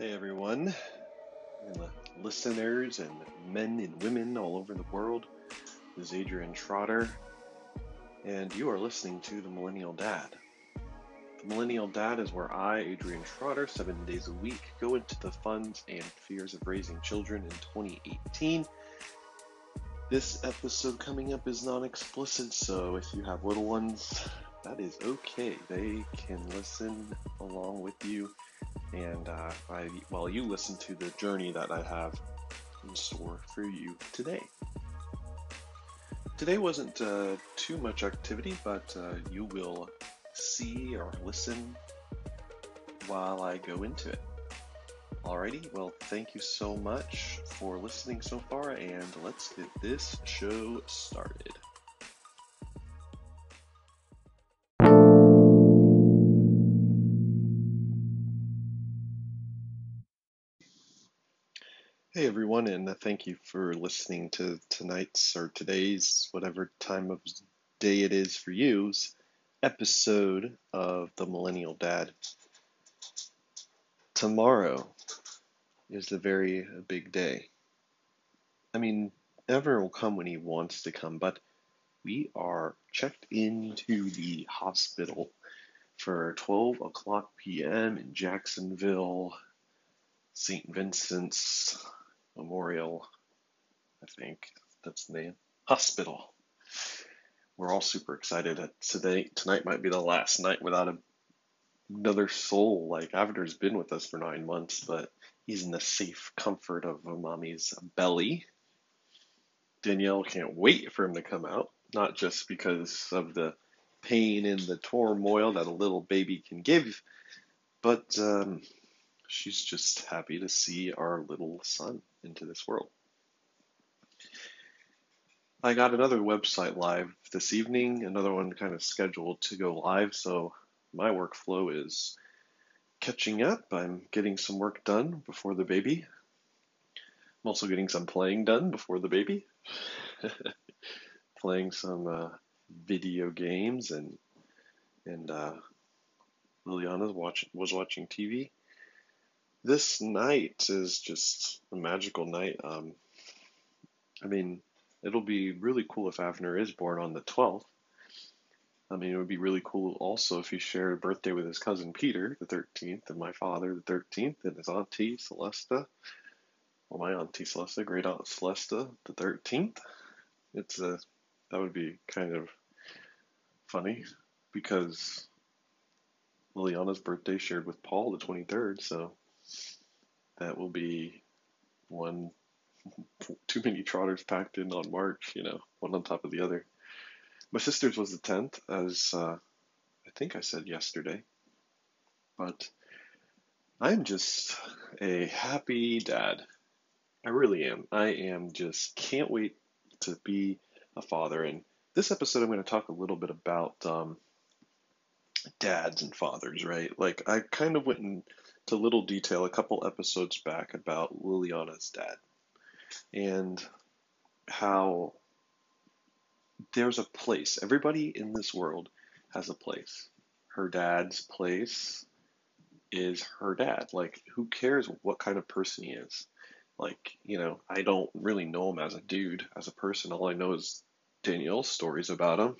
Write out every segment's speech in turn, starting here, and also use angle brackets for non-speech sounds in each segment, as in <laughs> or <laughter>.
Hey everyone, listeners and men and women all over the world. This is Adrian Trotter, and you are listening to The Millennial Dad. The Millennial Dad is where I, Adrian Trotter, seven days a week, go into the funds and fears of raising children in 2018. This episode coming up is non explicit, so if you have little ones, that is okay. They can listen along with you and uh, I, while you listen to the journey that I have in store for you today. Today wasn't uh, too much activity, but uh, you will see or listen while I go into it. Alrighty, well, thank you so much for listening so far, and let's get this show started. Hey everyone, and thank you for listening to tonight's or today's, whatever time of day it is for you, episode of The Millennial Dad. Tomorrow is the very big day. I mean, Avner will come when he wants to come, but we are checked into the hospital for 12 o'clock p.m. in Jacksonville, St. Vincent's Memorial, I think that's the name, hospital. We're all super excited. Today, tonight might be the last night without a, another soul. Like Avner's been with us for nine months, but he's in the safe comfort of mommy's belly. Danielle can't wait for him to come out, not just because of the pain and the turmoil that a little baby can give, but um, she's just happy to see our little son into this world. I got another website live this evening, another one kind of scheduled to go live, so my workflow is catching up. I'm getting some work done before the baby. I'm also getting some playing done before the baby. <laughs> playing some uh, video games and and uh, Liliana watch, was watching TV this night is just a magical night. Um, I mean, it'll be really cool if Avner is born on the 12th. I mean, it would be really cool also if he shared a birthday with his cousin Peter, the 13th, and my father, the 13th, and his auntie Celesta. Well, my auntie Celesta, great aunt Celesta, the 13th. It's a, that would be kind of funny because Liliana's birthday shared with Paul the 23rd, so that will be one <laughs> too many trotters packed in on March, you know, one on top of the other. My sister's was the 10th, as uh, I think I said yesterday. But I'm just a happy dad. I really am. I am just can't wait to be a father. And this episode, I'm going to talk a little bit about um, dads and fathers, right? Like, I kind of went and to little detail a couple episodes back about Liliana's dad and how there's a place. Everybody in this world has a place. Her dad's place is her dad. Like, who cares what kind of person he is? Like, you know, I don't really know him as a dude, as a person. All I know is Danielle's stories about him.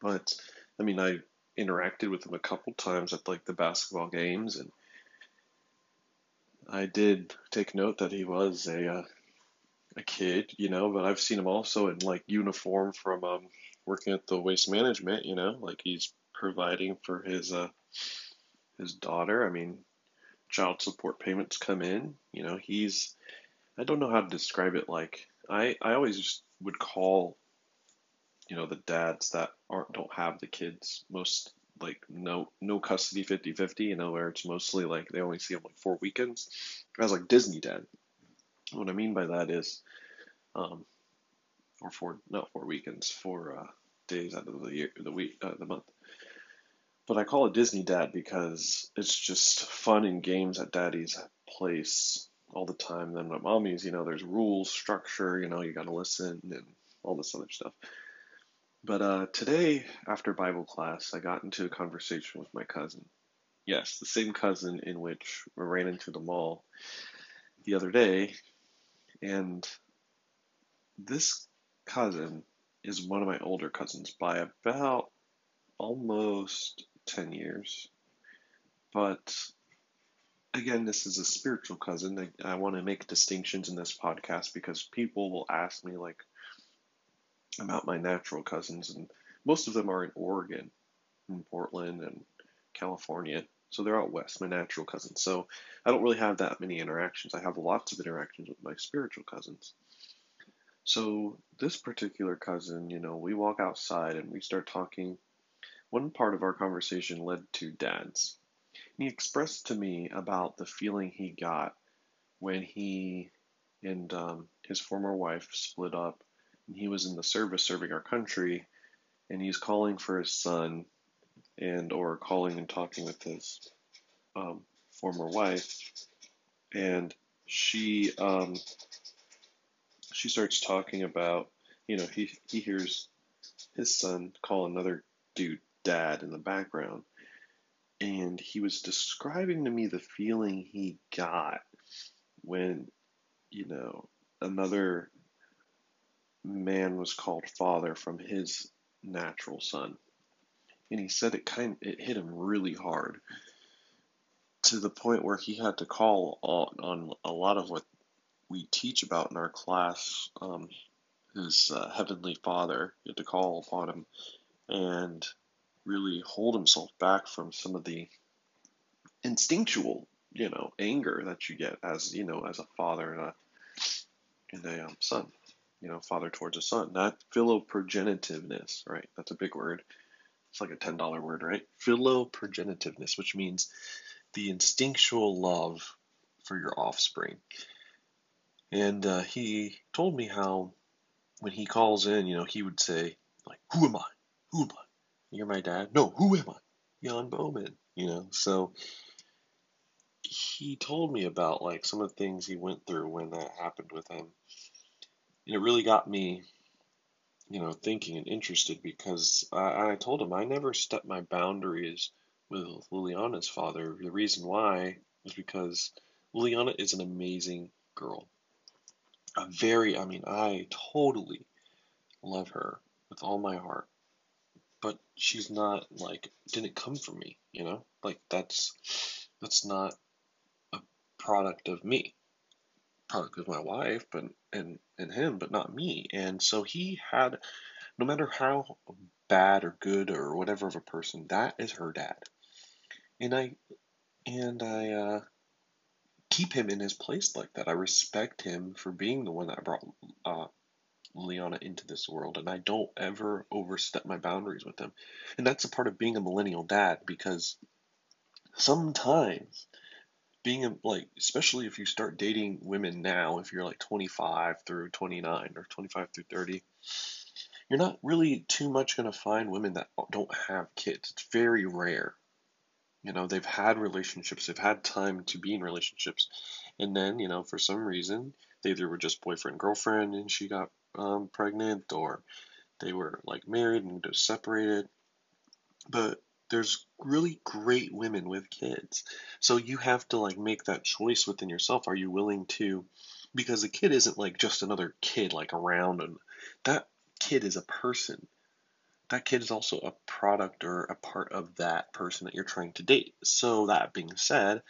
But, I mean, I interacted with him a couple times at like the basketball games and I did take note that he was a uh, a kid, you know, but I've seen him also in like uniform from um, working at the waste management, you know, like he's providing for his uh, his daughter. I mean, child support payments come in, you know, he's I don't know how to describe it like I I always would call you know the dads that aren't don't have the kids most like no no custody 50-50, you know, where it's mostly like they only see them like four weekends. I was like Disney dad. What I mean by that is, um, or four not four weekends, four uh, days out of the year, the week, uh, the month. But I call it Disney dad because it's just fun and games at daddy's place all the time. Then my mommy's, you know, there's rules, structure, you know, you got to listen and all this other stuff. But uh, today, after Bible class, I got into a conversation with my cousin. Yes, the same cousin in which we ran into the mall the other day, and this cousin is one of my older cousins by about almost 10 years. But again, this is a spiritual cousin. I, I want to make distinctions in this podcast because people will ask me, like, about my natural cousins, and most of them are in Oregon, in Portland, and California. So they're out west, my natural cousins. So I don't really have that many interactions. I have lots of interactions with my spiritual cousins. So this particular cousin, you know, we walk outside and we start talking. One part of our conversation led to dads. He expressed to me about the feeling he got when he and um, his former wife split up and he was in the service serving our country and he's calling for his son and or calling and talking with his um, former wife. And she um, she starts talking about you know he he hears his son call another dude dad in the background. And he was describing to me the feeling he got when you know another man was called father from his natural son. And he said it kind it hit him really hard to the point where he had to call on, on a lot of what we teach about in our class, um, his uh, heavenly father. He had to call upon him and really hold himself back from some of the instinctual, you know, anger that you get as you know as a father and a and a um, son you know, father towards a son. Not philoprogenitiveness, right? That's a big word. It's like a $10 word, right? Philoprogenitiveness, which means the instinctual love for your offspring. And uh, he told me how when he calls in, you know, he would say, like, who am I? Who am I? You're my dad? No, who am I? Jan Bowman, you know? So he told me about like some of the things he went through when that happened with him it really got me, you know, thinking and interested because I, I told him I never stepped my boundaries with Liliana's father. The reason why is because Liliana is an amazing girl. A very, I mean, I totally love her with all my heart. But she's not like didn't come from me, you know? Like that's that's not a product of me of my wife, but and and him, but not me. And so he had, no matter how bad or good or whatever of a person, that is her dad. And I and I uh, keep him in his place like that. I respect him for being the one that brought uh, Liana into this world, and I don't ever overstep my boundaries with him. And that's a part of being a millennial dad because sometimes being a, like especially if you start dating women now if you're like 25 through 29 or 25 through 30 you're not really too much going to find women that don't have kids. It's very rare. You know they've had relationships they've had time to be in relationships. And then you know for some reason they either were just boyfriend girlfriend and she got um, pregnant or they were like married and just separated. But there's really great women with kids. So you have to like make that choice within yourself. Are you willing to because a kid isn't like just another kid like around and that kid is a person. That kid is also a product or a part of that person that you're trying to date. So that being said,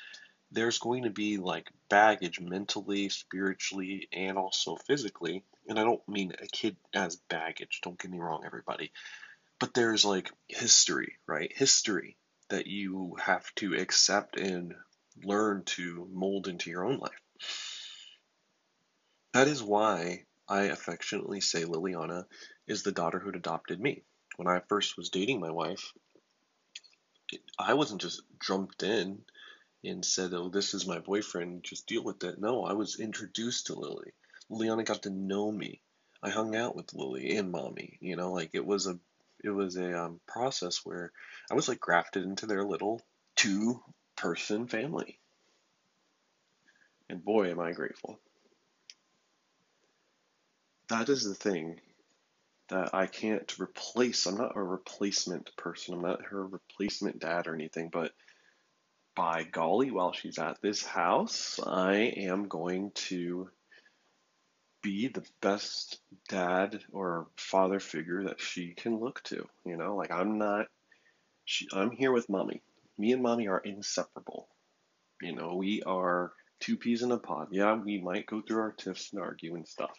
there's going to be like baggage mentally, spiritually, and also physically. And I don't mean a kid as baggage, don't get me wrong, everybody but there's like history, right? History that you have to accept and learn to mold into your own life. That is why I affectionately say Liliana is the daughter who adopted me. When I first was dating my wife, I wasn't just jumped in and said, "Oh, this is my boyfriend, just deal with it." No, I was introduced to Lily. Liliana got to know me. I hung out with Lily and Mommy. You know, like it was a it was a um, process where I was like grafted into their little two person family. And boy, am I grateful. That is the thing that I can't replace. I'm not a replacement person. I'm not her replacement dad or anything, but by golly, while she's at this house, I am going to be the best dad or father figure that she can look to. You know, like I'm not, she, I'm here with mommy. Me and mommy are inseparable. You know, we are two peas in a pod. Yeah, we might go through our tiffs and argue and stuff.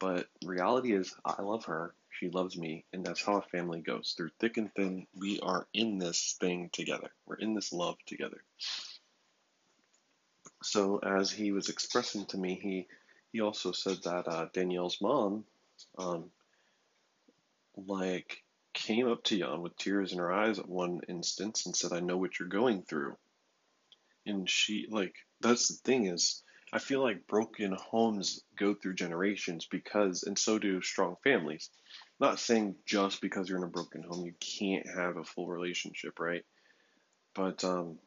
But reality is, I love her, she loves me, and that's how a family goes. Through thick and thin, we are in this thing together. We're in this love together. So as he was expressing to me, he he also said that uh, Danielle's mom, um, like, came up to Jan with tears in her eyes at one instance and said, "I know what you're going through." And she like that's the thing is I feel like broken homes go through generations because, and so do strong families. not saying just because you're in a broken home you can't have a full relationship, right? But um,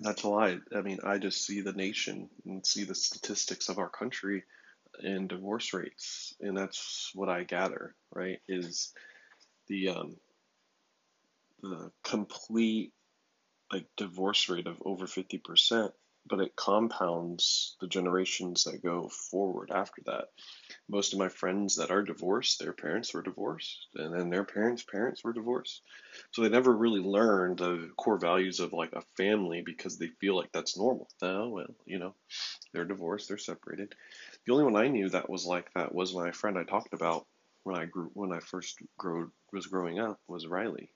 that's why I mean I just see the nation and see the statistics of our country and divorce rates, and that's what I gather, right? Is the um, the complete like divorce rate of over fifty percent but it compounds the generations that go forward after that. Most of my friends that are divorced, their parents were divorced, and then their parents' parents were divorced. So they never really learned the core values of like a family because they feel like that's normal. Oh, well, you know, they're divorced, they're separated. The only one I knew that was like that was my friend I talked about when I grew when I first grew was growing up was Riley.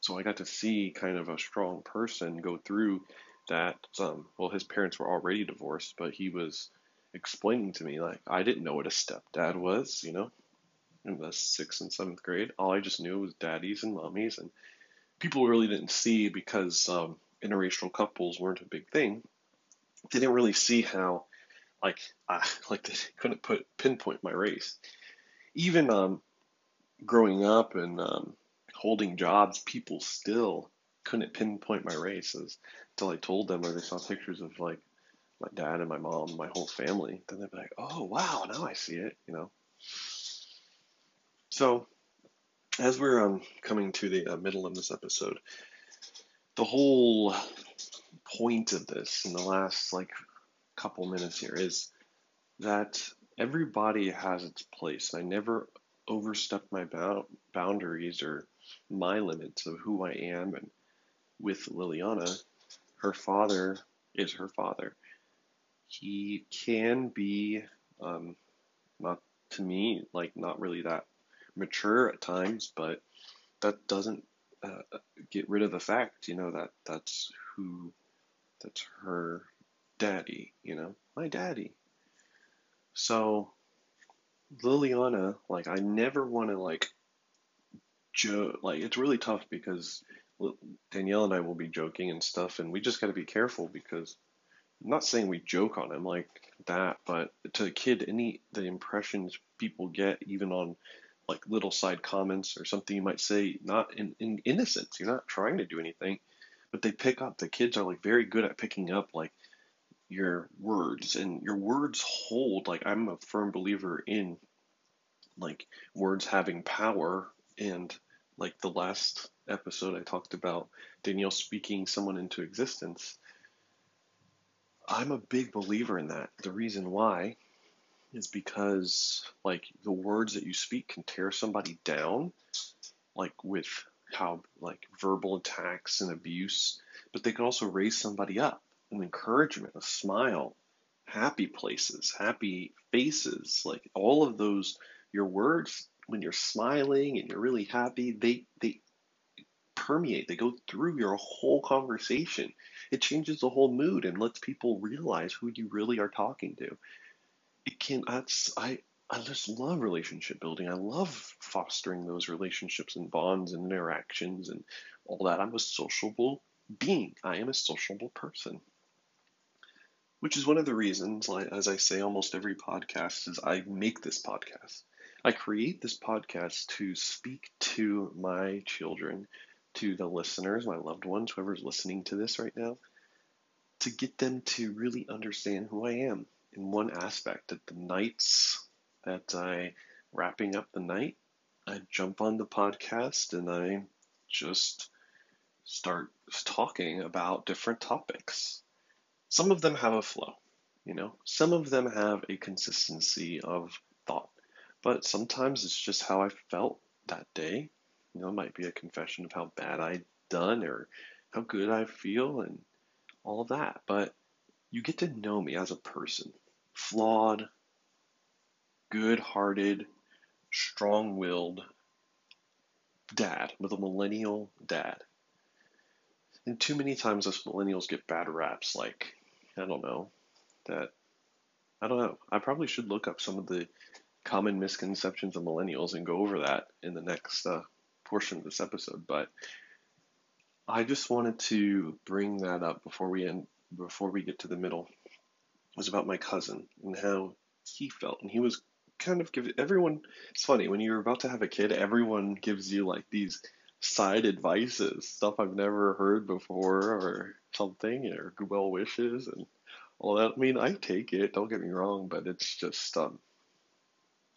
So I got to see kind of a strong person go through that um, well his parents were already divorced but he was explaining to me like i didn't know what a stepdad was you know in the sixth and seventh grade. All i just knew was daddies and mommies and people really didn't see because um, interracial couples weren't a big thing. They didn't really see how like I, <laughs> like they couldn't put pinpoint my race. Even um, growing up and um, holding jobs people still couldn't pinpoint my race until I told them or they saw pictures of like my dad and my mom, my whole family. Then they'd be like, "Oh wow, now I see it," you know. So, as we're um, coming to the uh, middle of this episode, the whole point of this in the last like couple minutes here is that everybody has its place. I never overstepped my boundaries or my limits of who I am and with Liliana, her father is her father. He can be, um, not to me, like not really that mature at times, but that doesn't uh, get rid of the fact, you know, that that's who, that's her daddy, you know, my daddy. So, Liliana, like, I never want to, like, joke, like, it's really tough because Danielle and I will be joking and stuff, and we just got to be careful because I'm not saying we joke on him like that, but to a kid, any the impressions people get, even on like little side comments or something you might say, not in, in innocence, you're not trying to do anything, but they pick up. The kids are like very good at picking up like your words, and your words hold. Like I'm a firm believer in like words having power and like the last episode, I talked about Danielle speaking someone into existence. I'm a big believer in that. The reason why is because, like, the words that you speak can tear somebody down, like, with how, like, verbal attacks and abuse, but they can also raise somebody up an encouragement, a smile, happy places, happy faces, like, all of those, your words when you're smiling and you're really happy, they they permeate, they go through your whole conversation. It changes the whole mood and lets people realize who you really are talking to. It can that's I I just love relationship building. I love fostering those relationships and bonds and interactions and all that. I'm a sociable being. I am a sociable person. Which is one of the reasons, like, as I say almost every podcast, is I make this podcast. I create this podcast to speak to my children to the listeners, my loved ones, whoever's listening to this right now, to get them to really understand who I am in one aspect. That the nights that I wrapping up the night, I jump on the podcast and I just start talking about different topics. Some of them have a flow, you know, some of them have a consistency of thought, but sometimes it's just how I felt that day. You know, it might be a confession of how bad I'd done or how good I feel and all that. But you get to know me as a person flawed, good hearted, strong willed dad with a millennial dad. And too many times us millennials get bad raps like, I don't know, that, I don't know. I probably should look up some of the common misconceptions of millennials and go over that in the next uh, portion of this episode. But I just wanted to bring that up before we end, before we get to the middle. It was about my cousin and how he felt, and he was kind of give everyone. It's funny when you're about to have a kid, everyone gives you like these side advices, stuff I've never heard before, or something, or well wishes and all that. I mean, I take it. Don't get me wrong, but it's just um,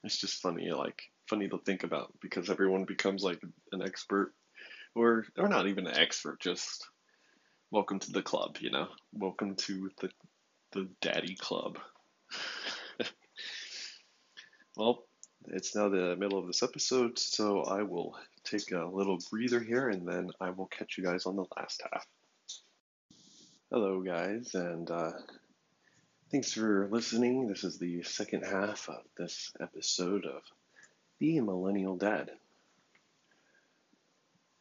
it's just funny, like funny to think about because everyone becomes like an expert, or or not even an expert, just welcome to the club, you know, welcome to the the daddy club. <laughs> well, it's now the middle of this episode, so I will take a little breather here and then I will catch you guys on the last half. Hello, guys, and uh, thanks for listening. This is the second half of this episode of The Millennial Dad.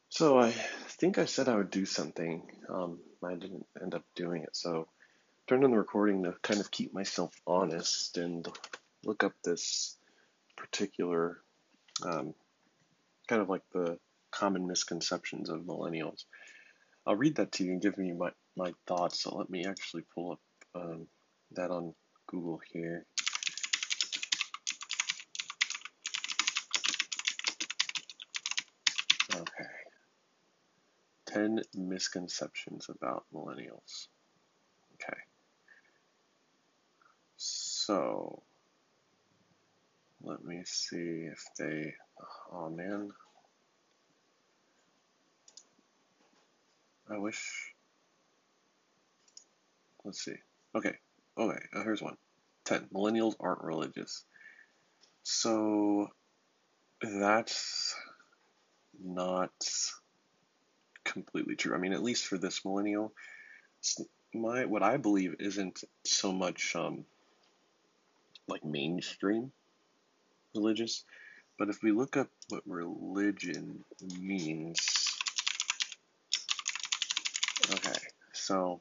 So, I think I said I would do something. Um, I didn't end up doing it, so I turned on the recording to kind of keep myself honest and look up this particular um, kind of like the common misconceptions of millennials. I'll read that to you and give me my, my thoughts. So let me actually pull up um, that on Google here. Okay. 10 misconceptions about millennials. Okay. So, let me see if they. Oh man. I wish. Let's see. Okay. Okay. Uh, here's one. 10. Millennials aren't religious. So that's not completely true. I mean, at least for this millennial, my what I believe isn't so much um, like mainstream religious. But if we look up what religion means, okay, so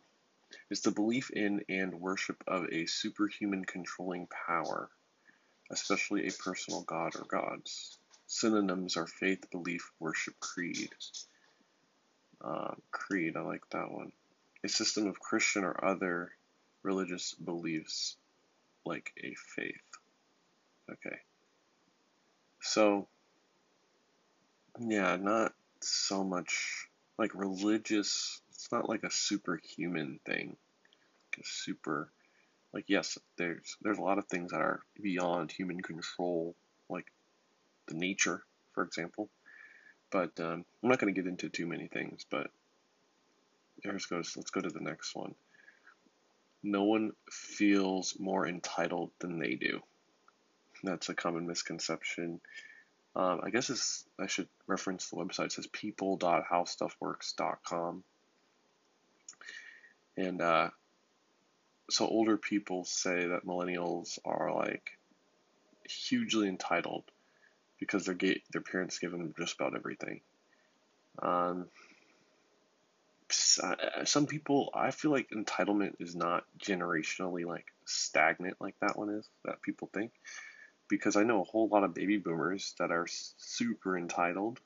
it's the belief in and worship of a superhuman controlling power, especially a personal god or gods. Synonyms are faith, belief, worship, creed. Uh, creed, I like that one. A system of Christian or other religious beliefs, like a faith. Okay. So, yeah, not so much like religious. It's not like a superhuman thing. Like super, like yes, there's there's a lot of things that are beyond human control, like the nature, for example. But um, I'm not going to get into too many things. But there's goes. Let's go to the next one. No one feels more entitled than they do. That's a common misconception. Um, I guess it's, I should reference the website. It says people.howstuffworks.com. And uh, so older people say that millennials are like hugely entitled because their their parents give them just about everything. Um, uh, some people, I feel like entitlement is not generationally like stagnant like that one is that people think because I know a whole lot of baby boomers that are super entitled.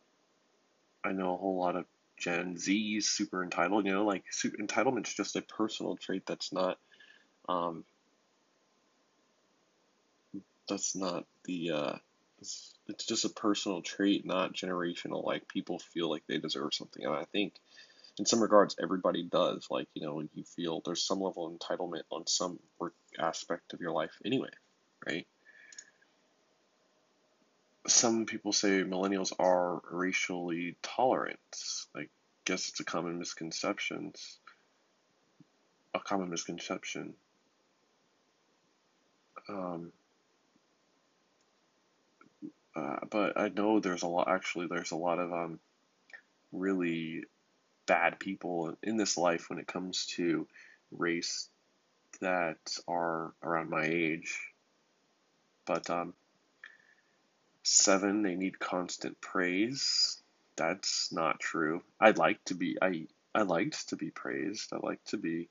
I know a whole lot of Gen Zs super entitled. You know, like super, entitlement's just a personal trait that's not, um, that's not the, uh, it's, it's just a personal trait, not generational. Like people feel like they deserve something, and I think in some regards everybody does. Like you know, you feel there's some level of entitlement on some aspect of your life anyway, right? some people say millennials are racially tolerant. Like guess it's a common misconception. A common misconception. Um, uh, but I know there's a lot. Actually, there's a lot of um, really bad people in this life when it comes to race that are around my age. But um, seven, they need constant praise. That's not true. I'd like to be. I I liked to be praised. I like to be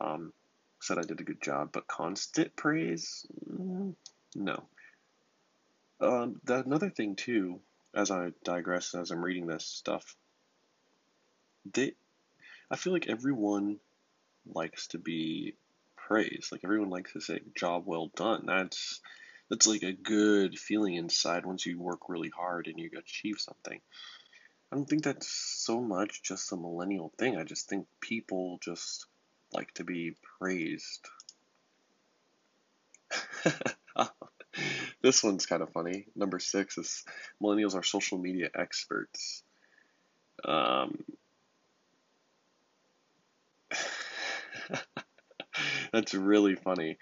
um, said I did a good job, but constant praise, mm, no. Um, the, another thing too, as I digress, as I'm reading this stuff, they, I feel like everyone likes to be praised. Like everyone likes to say, "Job well done." That's that's like a good feeling inside once you work really hard and you achieve something. I don't think that's so much just a millennial thing. I just think people just like to be praised. <laughs> this one's kind of funny. Number six is millennials are social media experts. Um, <laughs> that's really funny.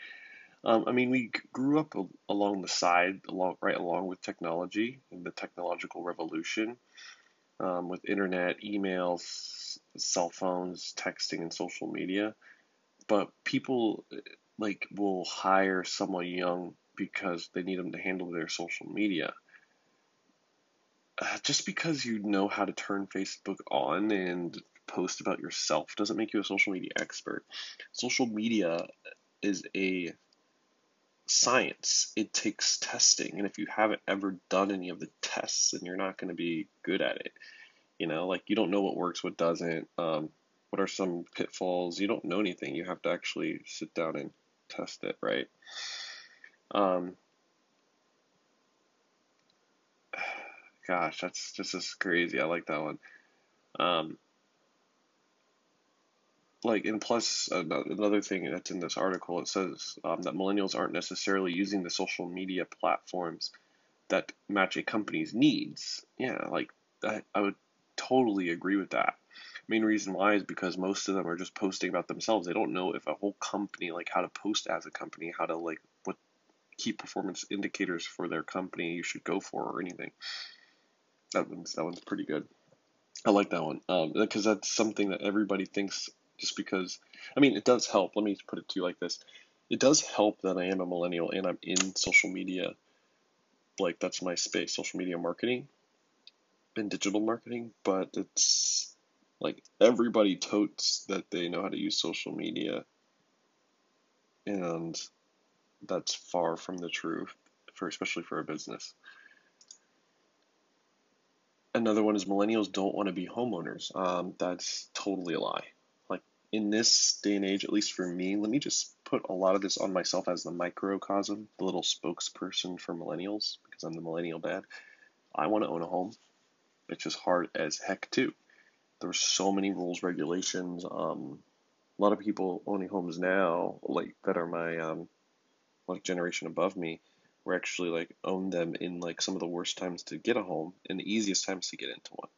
Um, I mean, we grew up along the side, along right along with technology and the technological revolution, um, with internet, emails, cell phones, texting, and social media. But people like will hire someone young because they need them to handle their social media. Uh, just because you know how to turn Facebook on and post about yourself doesn't make you a social media expert. Social media is a science. It takes testing, and if you haven't ever done any of the tests, then you're not going to be good at it. You know, like you don't know what works, what doesn't. Um, what are some pitfalls? You don't know anything. You have to actually sit down and test it, right? Um, <sighs> gosh, that's just as crazy. I like that one. Um, like, and plus another thing that's in this article, it says um, that millennials aren't necessarily using the social media platforms that match a company's needs. Yeah, like I would totally agree with that. Main reason why is because most of them are just posting about themselves. They don't know if a whole company, like how to post as a company, how to like what key performance indicators for their company you should go for or anything. That one's that one's pretty good. I like that one um, because that's something that everybody thinks just because. I mean, it does help. Let me put it to you like this: it does help that I am a millennial and I'm in social media. Like that's my space, social media marketing and digital marketing. But it's like everybody totes that they know how to use social media, and that's far from the truth for especially for a business. Another one is millennials don't want to be homeowners. Um, that's totally a lie. Like in this day and age, at least for me, let me just put a lot of this on myself as the microcosm, the little spokesperson for millennials, because I'm the millennial dad. I want to own a home. It's just hard as heck too. There's so many rules, regulations. Um, a lot of people owning homes now, like that are my um, like generation above me, were actually like own them in like some of the worst times to get a home and the easiest times to get into one.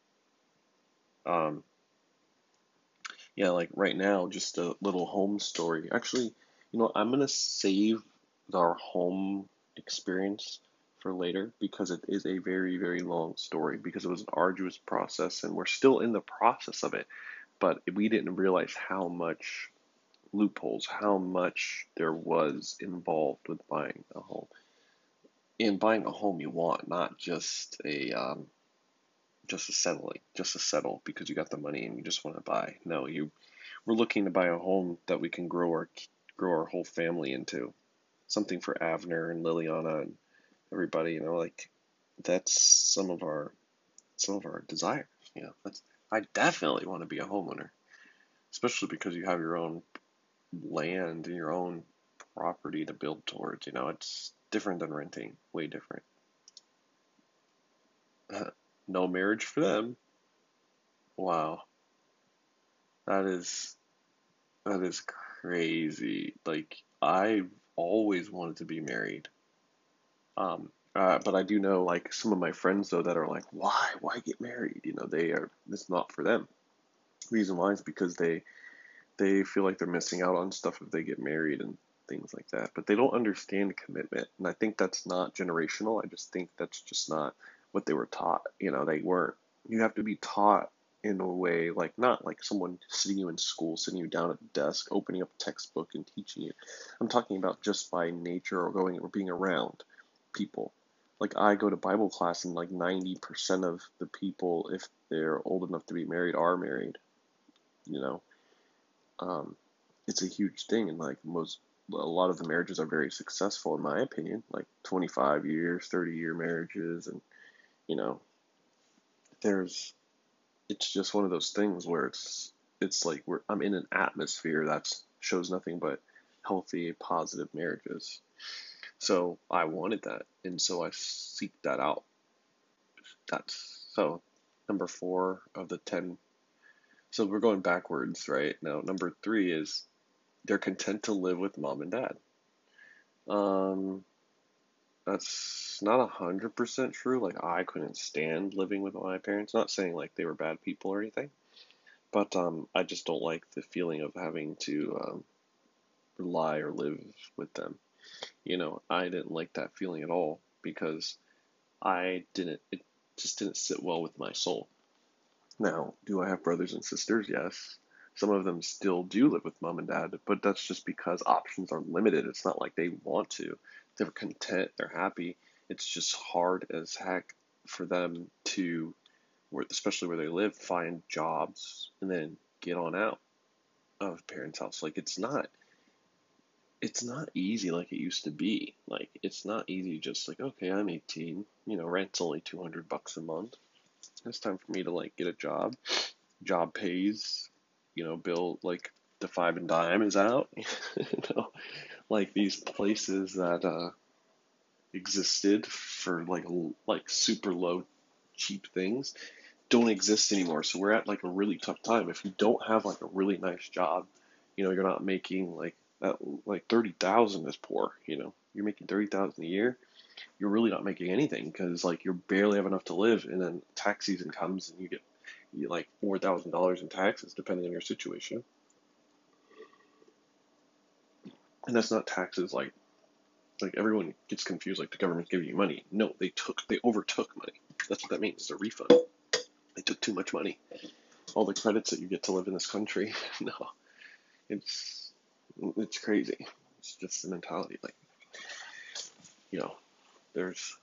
Um, yeah, like right now, just a little home story. Actually, you know, I'm gonna save our home experience for later because it is a very, very long story because it was an arduous process and we're still in the process of it. But we didn't realize how much loopholes, how much there was involved with buying a home. In buying a home you want, not just a um, just a settling, just to settle because you got the money and you just want to buy. No, you we're looking to buy a home that we can grow our grow our whole family into. Something for Avner and Liliana and everybody, you know, like that's some of our some of our desires. You know, that's I definitely want to be a homeowner, especially because you have your own land and your own property to build towards. You know, it's different than renting, way different. <laughs> no marriage for them. Wow, that is that is crazy. Like I've always wanted to be married. Um, uh, but I do know like some of my friends though that are like, why, why get married? You know, they are. It's not for them. Reason why is because they they feel like they're missing out on stuff if they get married and things like that. But they don't understand commitment, and I think that's not generational. I just think that's just not what they were taught. You know, they weren't. You have to be taught in a way like not like someone sitting you in school, sitting you down at the desk, opening up a textbook and teaching you. I'm talking about just by nature or going or being around people. Like I go to Bible class and like 90% of the people, if they're old enough to be married, are married. You know, um, it's a huge thing, and like most, a lot of the marriages are very successful in my opinion. Like 25 years, 30 year marriages, and you know, there's it's just one of those things where it's it's like we're I'm in an atmosphere that shows nothing but healthy, positive marriages. So I wanted that, and so I seek that out. That's so number four of the ten. So we're going backwards, right? Now number three is they're content to live with mom and dad. Um, that's not a hundred percent true. Like I couldn't stand living with my parents. Not saying like they were bad people or anything, but um, I just don't like the feeling of having to um, rely or live with them. You know, I didn't like that feeling at all because I didn't. It just didn't sit well with my soul. Now, do I have brothers and sisters? Yes. Some of them still do live with mom and dad, but that's just because options are limited. It's not like they want to they're content, they're happy. It's just hard as heck for them to, especially where they live, find jobs and then get on out of parents' house. Like it's not, it's not easy like it used to be. Like it's not easy. Just like okay, I'm 18. You know, rent's only 200 bucks a month. It's time for me to like get a job. Job pays. You know, bill like the five and dime is out. <laughs> you know, like these places that uh, existed for like like super low, cheap things don't exist anymore. So we're at like a really tough time. If you don't have like a really nice job, you know, you're not making like that like thirty thousand is poor. You know, you're making thirty thousand a year. You're really not making anything because like you barely have enough to live, and then tax season comes and you get you like four thousand dollars in taxes depending on your situation. and that's not taxes like like everyone gets confused like the government's giving you money no they took they overtook money that's what that means it's a refund they took too much money all the credits that you get to live in this country <laughs> no it's it's crazy it's just the mentality like you know there's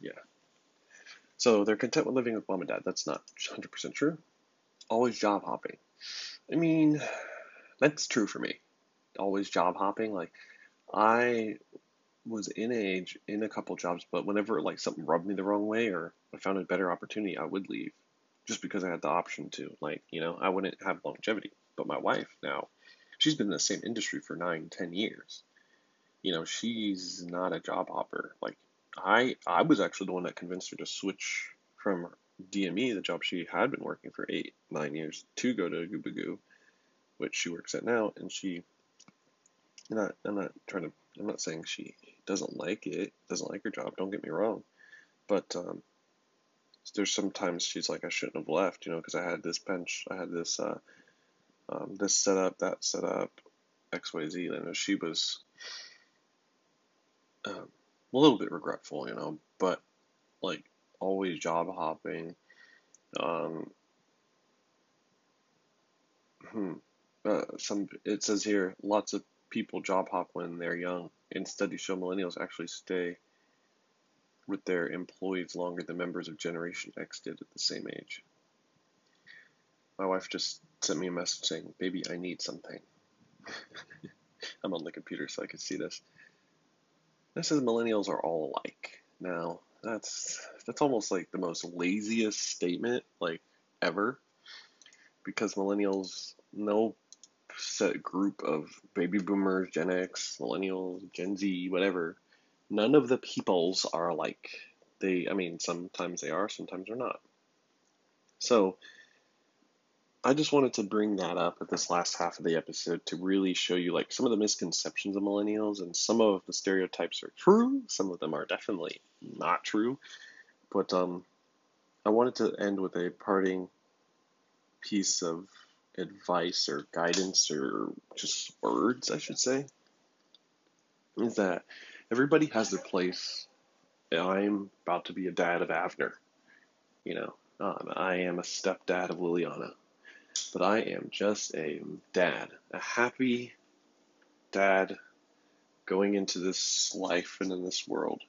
yeah so they're content with living with mom and dad that's not 100% true always job hopping i mean that's true for me always job hopping. Like I was in age in a couple jobs, but whenever like something rubbed me the wrong way or I found a better opportunity, I would leave just because I had the option to. Like, you know, I wouldn't have longevity. But my wife now, she's been in the same industry for nine, ten years. You know, she's not a job hopper. Like I I was actually the one that convinced her to switch from DME, the job she had been working for eight, nine years, to go to Gubagoo, which she works at now, and she I'm not, I'm not trying to, I'm not saying she doesn't like it, doesn't like her job, don't get me wrong. But um, there's sometimes she's like, I shouldn't have left, you know, because I had this bench, I had this, uh, um, this setup, that setup, XYZ. And she was um, a little bit regretful, you know, but like always job hopping. Um, hmm. Uh, some it says here lots of people job hop when they're young, and studies show millennials actually stay with their employees longer than members of Generation X did at the same age. My wife just sent me a message saying, Baby, I need something. <laughs> I'm on the computer so I can see this. This says millennials are all alike. Now, that's that's almost like the most laziest statement like ever. Because millennials no set group of baby boomers, Gen X, millennials, Gen Z, whatever, none of the peoples are alike. They, I mean, sometimes they are, sometimes they're not. So, I just wanted to bring that up at this last half of the episode to really show you like some of the misconceptions of millennials and some of the stereotypes are true, some of them are definitely not true. But um I wanted to end with a parting piece of advice or guidance or just words, I should say, is that everybody has their place. I'm about to be a dad of Avner. You know, um, I am a stepdad of Liliana. But I am just a dad, a happy dad going into this life and in this world.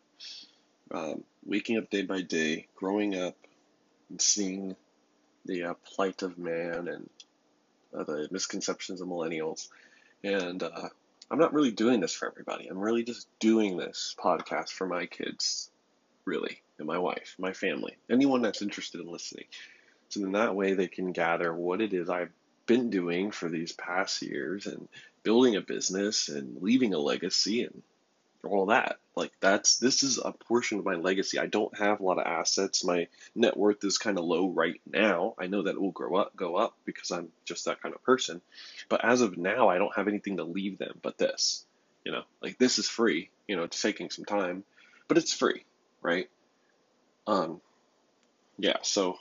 Um, waking up day by day, growing up, and seeing the uh, plight of man and uh, the misconceptions of millennials. And uh, I'm not really doing this for everybody. I'm really just doing this podcast for my kids, really, and my wife, my family, anyone that's interested in listening. So in that way, they can gather what it is I've been doing for these past years and building a business and leaving a legacy and all that. Like that's this is a portion of my legacy. I don't have a lot of assets. My net worth is kind of low right now. I know that it will grow up, go up because I'm just that kind of person. But as of now, I don't have anything to leave them but this. You know, like this is free. You know, it's taking some time, but it's free, right? Um, yeah. So,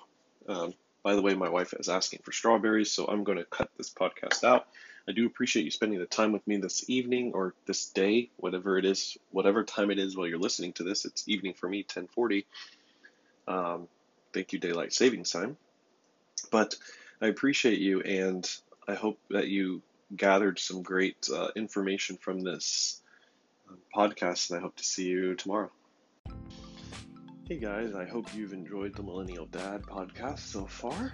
um, by the way, my wife is asking for strawberries, so I'm going to cut this podcast out. I do appreciate you spending the time with me this evening or this day, whatever it is, whatever time it is while you're listening to this. It's evening for me, 10:40. Um, thank you, daylight savings time. But I appreciate you, and I hope that you gathered some great uh, information from this um, podcast, and I hope to see you tomorrow. Hey guys, I hope you've enjoyed the Millennial Dad podcast so far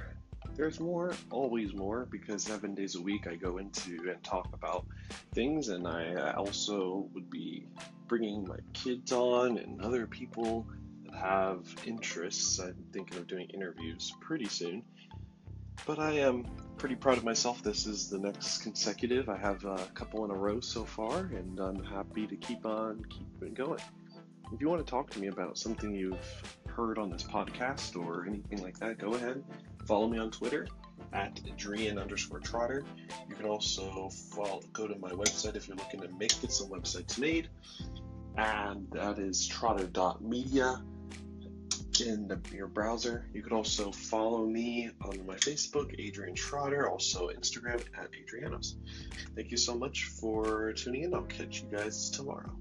there's more, always more, because seven days a week I go into and talk about things, and I uh, also would be bringing my kids on and other people that have interests. I'm thinking of doing interviews pretty soon. But I am pretty proud of myself. This is the next consecutive. I have a couple in a row so far, and I'm happy to keep on keeping going. If you want to talk to me about something you've heard on this podcast or anything like that, go ahead Follow me on Twitter at Adrian underscore Trotter. You can also follow, go to my website if you're looking to make get some websites made, and that is trotter.media in the, your browser. You can also follow me on my Facebook, Adrian Trotter, also Instagram at Adrianos. Thank you so much for tuning in. I'll catch you guys tomorrow.